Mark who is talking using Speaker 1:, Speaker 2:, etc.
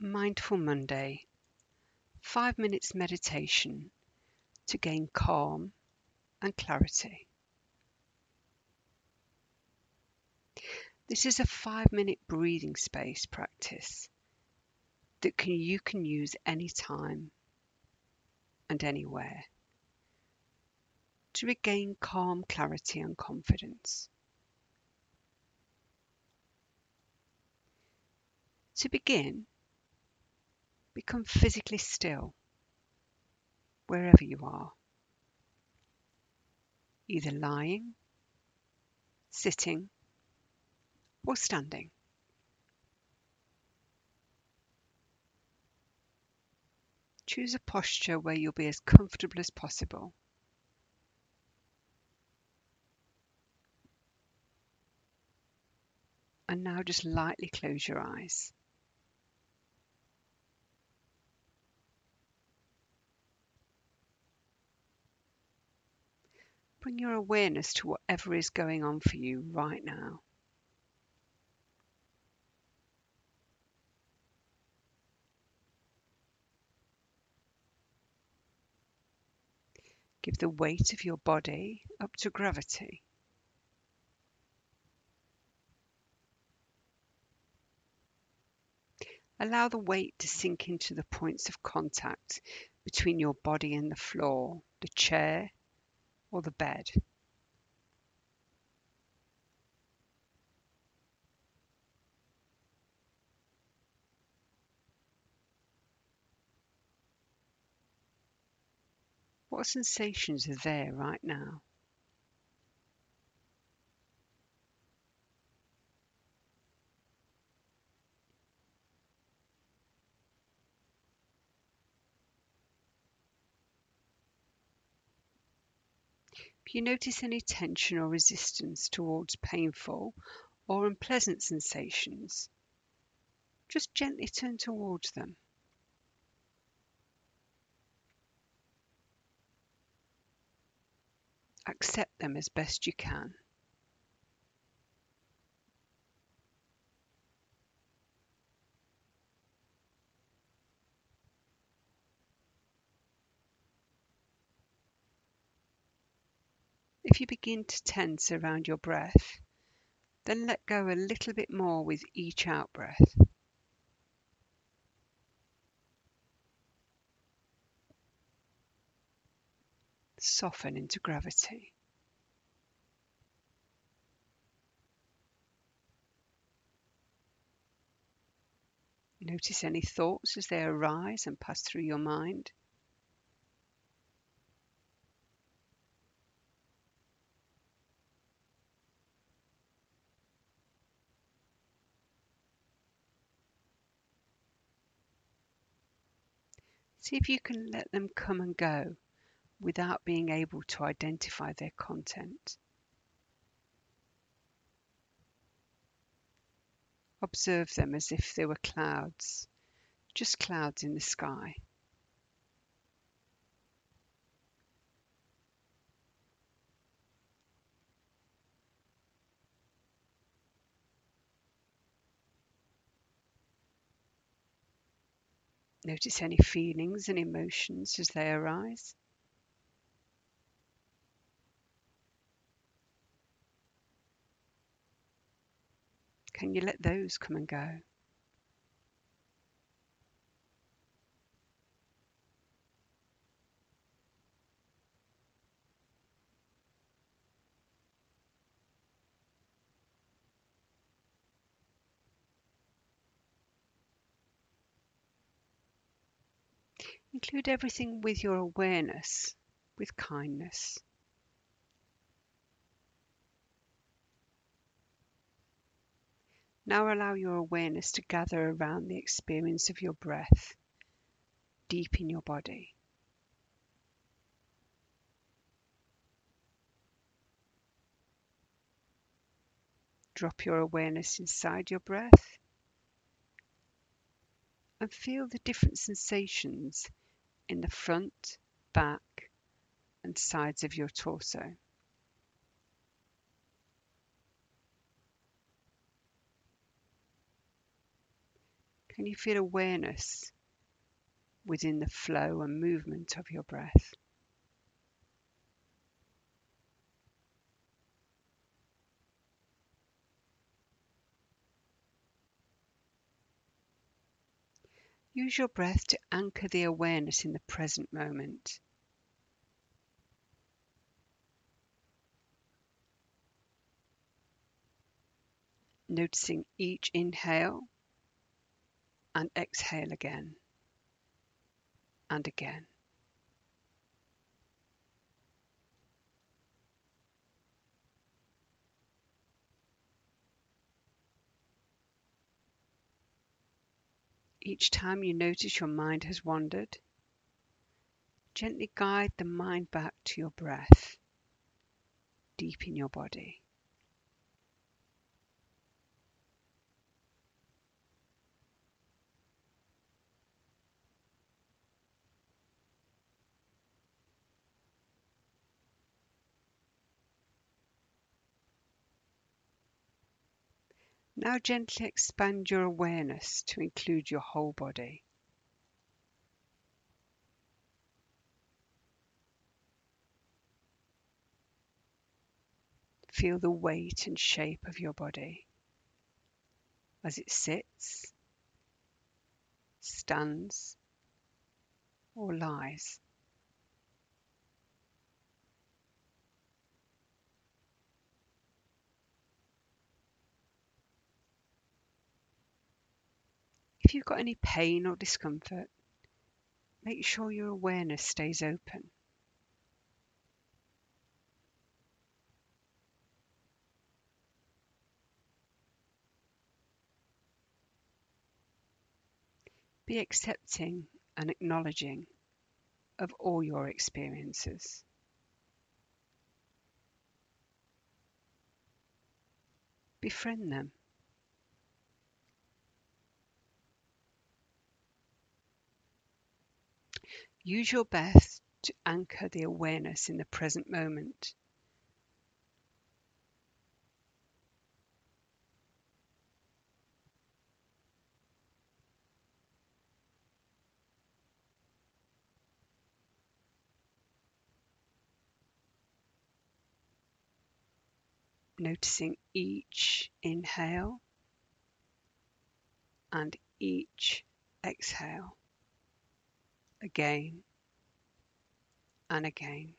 Speaker 1: Mindful Monday, five minutes meditation to gain calm and clarity. This is a five minute breathing space practice that can, you can use anytime and anywhere to regain calm, clarity, and confidence. To begin, Become physically still wherever you are, either lying, sitting, or standing. Choose a posture where you'll be as comfortable as possible. And now just lightly close your eyes. Your awareness to whatever is going on for you right now. Give the weight of your body up to gravity. Allow the weight to sink into the points of contact between your body and the floor, the chair, or the bed. What sensations are there right now? If you notice any tension or resistance towards painful or unpleasant sensations, just gently turn towards them. Accept them as best you can. If you begin to tense around your breath, then let go a little bit more with each out breath. Soften into gravity. Notice any thoughts as they arise and pass through your mind. See if you can let them come and go without being able to identify their content. Observe them as if they were clouds, just clouds in the sky. Notice any feelings and emotions as they arise. Can you let those come and go? Include everything with your awareness, with kindness. Now allow your awareness to gather around the experience of your breath deep in your body. Drop your awareness inside your breath and feel the different sensations in the front, back, and sides of your torso. Can you feel awareness within the flow and movement of your breath? Use your breath to anchor the awareness in the present moment. Noticing each inhale and exhale again and again. Each time you notice your mind has wandered, gently guide the mind back to your breath deep in your body. Now gently expand your awareness to include your whole body. Feel the weight and shape of your body as it sits, stands, or lies. If you've got any pain or discomfort, make sure your awareness stays open. Be accepting and acknowledging of all your experiences. Befriend them. Use your best to anchor the awareness in the present moment. Noticing each inhale and each exhale again and again.